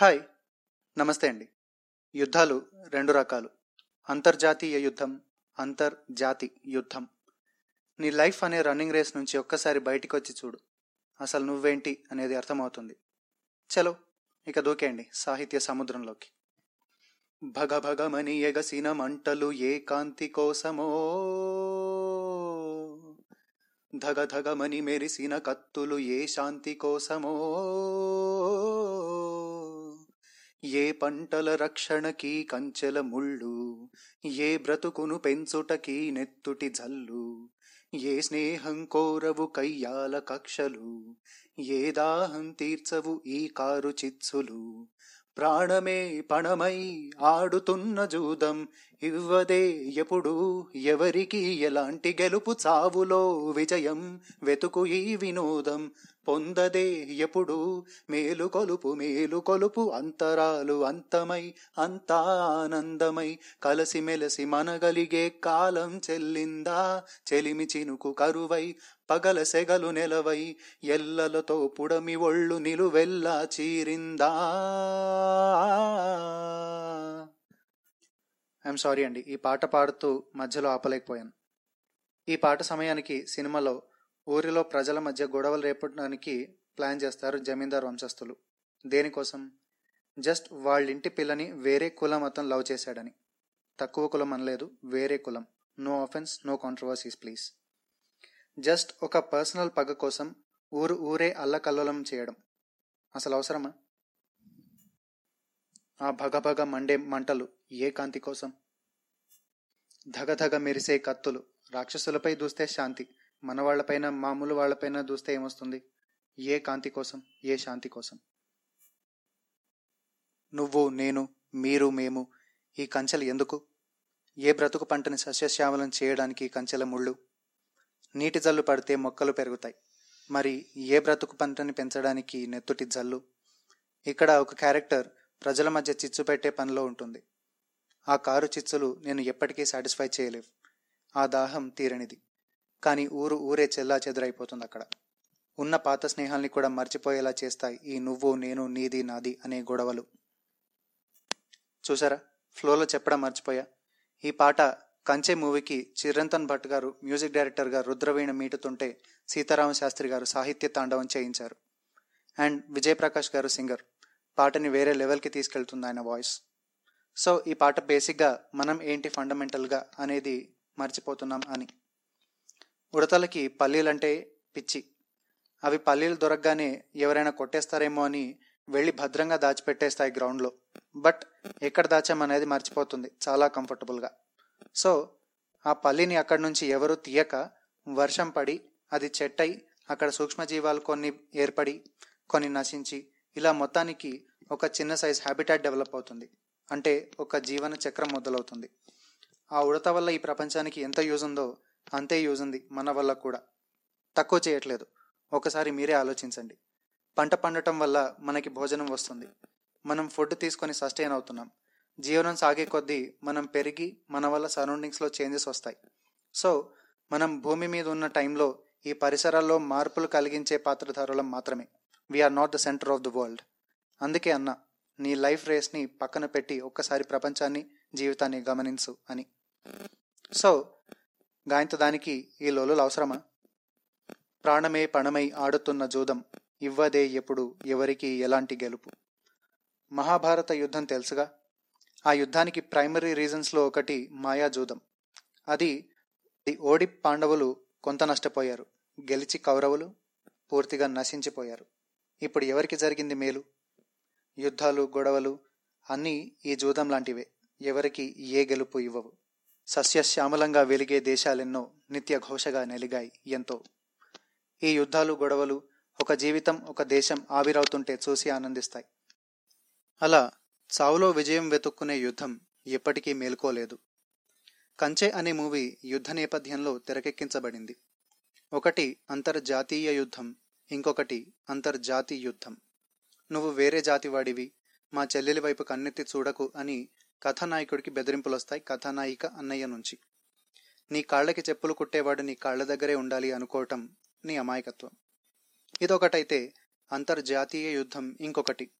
Hi. నమస్తే అండి. యుద్ధాలు రెండు రకాలు. అంతర్జాతీయ యుద్ధం అంతర్జాతి యుద్ధం. నీ లైఫ్ అనే రన్నింగ్ రేస్ నుంచి ఒక్కసారి బయటికి వచ్చి చూడు. అసలు నువ్వేంటి అనేది అర్థమవుతుంది. చలో ఇక దూకేయండి సాహిత్య సముద్రంలోకి. భగభగమని ఎగసిన మంటలు ఏ కాంతి కోసమో. ధగ ధగమని మెరిసిన కత్తులు ఏ శాంతి కోసమో. ఏ పంటల రక్షణకి కంచెల ముళ్ళు ఏ బ్రతుకును పెంచుటకి నెత్తుటి జల్లు ఏ స్నేహం కోరవు కయ్యాల కక్షలు ఏ దాహం తీర్చవు ఈ కారు చిచ్చులు ప్రాణమే పణమై ఆడుతున్న జూదం ఇవ్వదే ఎప్పుడు? ఎవరికి? ఎలాంటి గెలుపు చావులో? విజయం వెతుకు ఈ వినోదం పొందదే ఎప్పుడు? మేలు కొలుపు మేలు కొలుపు అంతరాలు అంతమై అంతా ఆనందమై కలసి మెలసి మనగలిగే కాలం చెల్లిందా? చెలిమి చినుకు కరువై పగల సెగలు నెలవై ఎల్లలతో పుడమి ఒళ్ళు నిలువెల్లా చీరిందా? ఐఎమ్ సారీ అండి. ఈ పాట పాడుతూ మధ్యలో ఆపలేకపోయాను. ఈ పాట సమయానికి సినిమాలో ఊరిలో ప్రజల మధ్య గొడవలు రేపడానికి ప్లాన్ చేస్తారు జమీందార్ వంశస్థులు. దేనికోసం? జస్ట్ వాళ్ళ ఇంటి పిల్లని వేరే కులం అతను లవ్ చేశాడని. తక్కువ కులం అనలేదు వేరే కులం. No offence no controversies please. Just ఒక పర్సనల్ పగ కోసం ఊరు ఊరే అల్లకల్లోలం చేయడం. అసలు అవసరమా? ఆ భగ భగ మండే మంటలు ఏ కాంతి కోసం? ధగధగ మెరిసే కత్తులు రాక్షసులపై దూస్తే శాంతి మనవాళ్ళపైన మామూలు వాళ్ళపైన దూస్తే ఏమొస్తుంది? ఏ కాంతి కోసం? ఏ శాంతి కోసం? నువ్వు నేను మీరు మేము ఈ కంచెలు ఎందుకు? ఏ బ్రతుకు పంటని సస్యశ్యామలం చేయడానికి ఈ కంచెల ముళ్ళు? నీటి జల్లు పడితే మొక్కలు పెరుగుతాయి. మరి ఏ బ్రతుకు పంటని పెంచడానికి నెత్తుటి జల్లు? ఇక్కడ ఒక క్యారెక్టర్ ప్రజల మధ్య చిచ్చు పెట్టే పనిలో ఉంటుంది. ఆ కారు చిచ్చులు నేను ఎప్పటికీ సాటిస్ఫై చేయలేవు. ఆ దాహం తీరనిది. కానీ ఊరు ఊరే చెల్లా చెదురైపోతుంది అక్కడ. ఉన్న పాత స్నేహాల్ని కూడా మర్చిపోయేలా చేస్తాయి ఈ నువ్వు నేను నీది నాది అనే గొడవలు. చూసారా? ఫ్లోలో చెప్పడం మర్చిపోయా. ఈ పాట కంచె మూవీకి చిరంతన్ భట్ గారు మ్యూజిక్ డైరెక్టర్గా రుద్రవీణ మీటుతుంటే సీతారామ శాస్త్రి గారు సాహిత్య తాండవం చేయించారు. అండ్ విజయప్రకాష్ గారు సింగర్. పాటని వేరే లెవెల్కి తీసుకెళ్తుంది ఆయన వాయిస్. సో ఈ పాట బేసిక్గా మనం ఏంటి ఫండమెంటల్గా అనేది మర్చిపోతున్నాం అని. ఉడతలకి పల్లీలంటే పిచ్చి. అవి పల్లీలు దొరకగానే ఎవరైనా కొట్టేస్తారేమో అని వెళ్ళి భద్రంగా దాచిపెట్టేస్తాయి గ్రౌండ్లో. బట్ ఎక్కడ దాచామనేది మర్చిపోతుంది. చాలా కంఫర్టబుల్గా. సో ఆ పల్లిని అక్కడి నుంచి ఎవరు తీయక వర్షం పడి అది చెట్టయి అక్కడ సూక్ష్మజీవాలు కొన్ని ఏర్పడి కొన్ని నశించి ఇలా మొత్తానికి ఒక చిన్న సైజ్ హ్యాబిటాట్ డెవలప్ అవుతుంది. అంటే ఒక జీవన చక్రం మొదలవుతుంది. ఆ ఉడత వల్ల ఈ ప్రపంచానికి ఎంత యూజ్ ఉందో అంతే యూజ్ ఉంది మన వల్ల కూడా. తక్కువ చేయట్లేదు. ఒకసారి మీరే ఆలోచించండి. పంట పండటం వల్ల మనకి భోజనం వస్తుంది. మనం ఫుడ్ తీసుకొని సస్టైన్ అవుతున్నాం. జీవనం సాగే కొద్దీ మనం పెరిగి మన వల్ల సరౌండింగ్స్లో చేంజెస్ వస్తాయి. సో మనం భూమి మీద ఉన్న టైంలో ఈ పరిసరాల్లో మార్పులు కలిగించే పాత్రధారులం మాత్రమే. We're not the centre of the world అందుకే అన్న నీ లైఫ్ రేస్ని పక్కన పెట్టి ఒక్కసారి ప్రపంచాన్ని జీవితాన్ని గమనించు అని. సో గాయంత దానికి ఈ లోలులు అవసరమా? ప్రాణమే పణమై ఆడుతున్న జూదం ఇవ్వదే ఎప్పుడు ఎవరికి ఎలాంటి గెలుపు? మహాభారత యుద్ధం తెలుసుగా? ఆ యుద్ధానికి ప్రైమరీ రీజన్స్లో ఒకటి మాయాజూదం అది ఓడి పాండవులు కొంత నష్టపోయారు. గెలిచి కౌరవులు పూర్తిగా నశించిపోయారు. ఇప్పుడు ఎవరికి జరిగింది మేలు? యుద్ధాలు గొడవలు అన్నీ ఈ జూదం లాంటివే. ఎవరికి ఏ గెలుపు ఇవ్వవు. సస్యశ్యామలంగా వెలిగే దేశాలెన్నో నిత్య ఘోషగా నెలిగాయి ఎంతో. ఈ యుద్ధాలు గొడవలు ఒక జీవితం ఒక దేశం ఆవిరవుతుంటే చూసి ఆనందిస్తాయి. అలా చావులో విజయం వెతుక్కునే యుద్ధం ఎప్పటికీ మేల్కోలేదు. కంచె అనే మూవీ యుద్ధ నేపథ్యంలో తెరకెక్కించబడింది. ఒకటి అంతర్జాతీయ యుద్ధం ఇంకొకటి అంతర్జాతీయ యుద్ధం. నువ్వు వేరే జాతివాడివి. మా చెల్లెలి వైపు కన్నెత్తి చూడకు అని కథానాయకుడికి బెదిరింపులొస్తాయి కథానాయిక అన్నయ్య నుంచి. నీ కాళ్ళకి చెప్పులు కుట్టేవాడు నీ కాళ్ళ దగ్గరే ఉండాలి అనుకోవటం నీ అమాయకత్వం. ఇదొకటైతే అంతర్జాతీయ యుద్ధం ఇంకొకటి.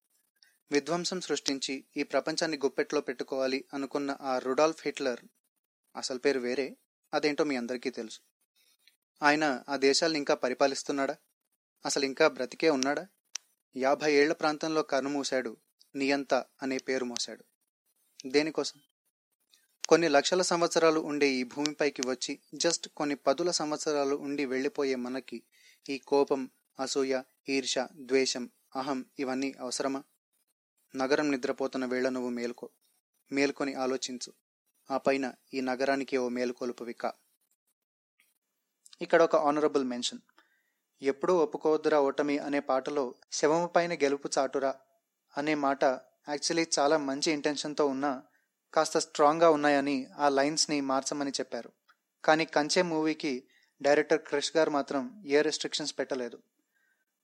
విధ్వంసం సృష్టించి ఈ ప్రపంచాన్ని గుప్పెట్లో పెట్టుకోవాలి అనుకున్న ఆ రుడాల్ఫ్ హిట్లర్ అసలు పేరు వేరే? అదేంటో మీ అందరికీ తెలుసు. ఆయన ఆ దేశాలను ఇంకా పరిపాలిస్తున్నాడా? అసలు ఇంకా బ్రతికే ఉన్నాడా? యాభై ఏళ్ళ ప్రాంతంలో కన్ను మూశాడు నియంత అనే పేరు మోశాడు. దేనికోసం? కొన్ని లక్షల సంవత్సరాలు ఉండే ఈ భూమిపైకి వచ్చి జస్ట్ కొన్ని పదుల సంవత్సరాలు ఉండి వెళ్ళిపోయే మనకి ఈ కోపం అసూయ ఈర్ష ద్వేషం అహం ఇవన్నీ అవసరమా? నగరం నిద్రపోతున్న వేళ నువ్వు మేల్కో మేల్కొని ఆలోచించు. ఆ పైన ఈ నగరానికి ఓ మేలుకొలుపువిక ఇక్కడ ఒక ఆనరబుల్ మెన్షన్ ఎప్పుడూ ఒప్పుకోవద్దురా ఓటమి అనే పాటలో శవము పైన గెలుపు చాటురా అనే మాట యాక్చువల్లీ చాలా మంచి ఇంటెన్షన్తో ఉన్నా కాస్త స్ట్రాంగ్గా ఉన్నాయని ఆ లైన్స్ని మార్చమని చెప్పారు. కానీ కంచె మూవీకి డైరెక్టర్ క్రిష్ గారు మాత్రం ఏ రెస్ట్రిక్షన్స్ పెట్టలేదు.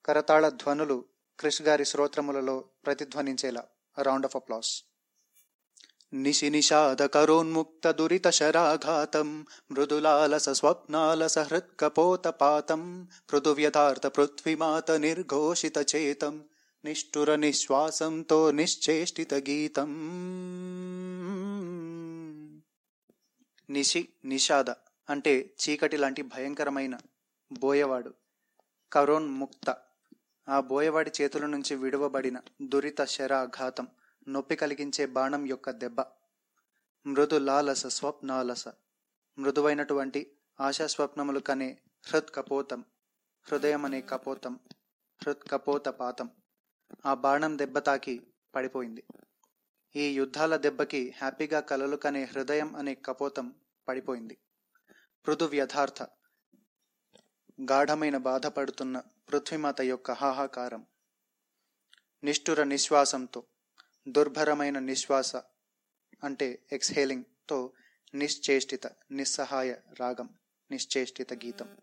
కరతాళ ధ్వనులు క్రిష్ గారి శ్రోత్రములలో ప్రతిధ్వనించేలా. Round of applause. నిశి నిషాద కరోన్ముక్త దురిత శరాఘాతం మృదులాలస స్వప్నాలస హృత్కపోతపాతం పృథువ్యథార్థ పృథ్వీమాత నిర్ఘోషిత చేతం నిష్ఠుర నిశ్వాసంతో నిశ్చేష్టిత గీతం నిశి నిషాద అంటే చీకటి లాంటి భయంకరమైన బోయవాడు కరోన్ముక్త. ఆ బోయవాడి చేతుల నుంచి విడువబడిన దురిత శరాఘాతం నొప్పి కలిగించే బాణం యొక్క దెబ్బ. మృదు లాలస స్వప్నాలస. మృదువైనటువంటి ఆశా స్వప్నములు కనే హృత్ కపోతం హృదయం అనే కపోతం. హృత్ కపోత పాతం ఆ బాణం దెబ్బ తాకి పడిపోయింది. ఈ యుద్ధాల దెబ్బకి హ్యాపీగా కలలు కనే హృదయం అనే కపోతం పడిపోయింది. పృథు వ్యథార్థ గాఢమైన బాధపడుతున్న పృథ్వీమాత యొక్క హాహాకారం. నిష్ఠుర నిశ్వాసంతో. దుర్భరమైన నిశ్వాస అంటే ఎక్స్హేలింగ్తో నిశ్చేష్టిత నిస్సహాయ రాగం నిశ్చేష్టిత గీతం.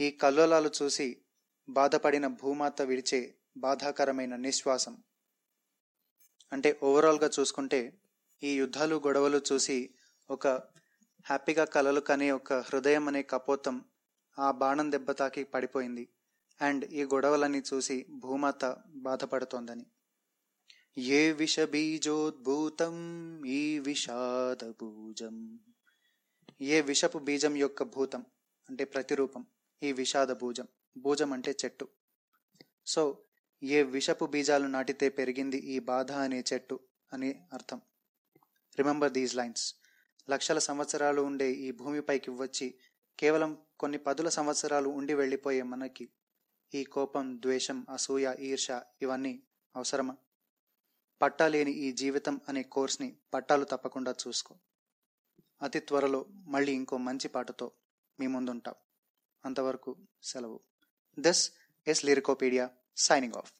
ఈ కల్లోలాలు చూసి బాధపడిన భూమాత విడిచే బాధాకరమైన నిశ్వాసం. అంటే ఓవరాల్గా చూసుకుంటే ఈ యుద్ధాలు గొడవలు చూసి ఒక హ్యాపీగా కలలు కనే ఒక హృదయం అనే కపోతం ఆ బాణం దెబ్బ తాకి పడిపోయింది. అండ్ ఈ గొడవలన్నీ చూసి భూమాత బాధపడుతోందని. ఏ విష బీజోద్భూతం ఈ విషాద భూజం ఏ విషపు బీజం యొక్క భూతం అంటే ప్రతిరూపం ఈ విషాద భూజం భూజం అంటే చెట్టు. సో ఏ విషపు బీజాలు నాటితే పెరిగింది ఈ బాధ అనే చెట్టు అని అర్థం. రిమెంబర్ దీస్ లైన్స్ లక్షల సంవత్సరాలు ఉండే ఈ భూమిపైకి వచ్చి కేవలం కొన్ని పదుల సంవత్సరాలు ఉండి వెళ్ళిపోయే మనకి ఈ కోపం ద్వేషం అసూయ ఈర్ష ఇవన్నీ అవసరమా? పట్టాలేని ఈ జీవితం అనే కోర్స్ని పట్టాలు తప్పకుండా చూసుకో. అతి త్వరలో మళ్ళీ ఇంకో మంచి పాటతో మీ ముందుంటాం. అంతవరకు సెలవు. This is Lyricopedia signing off.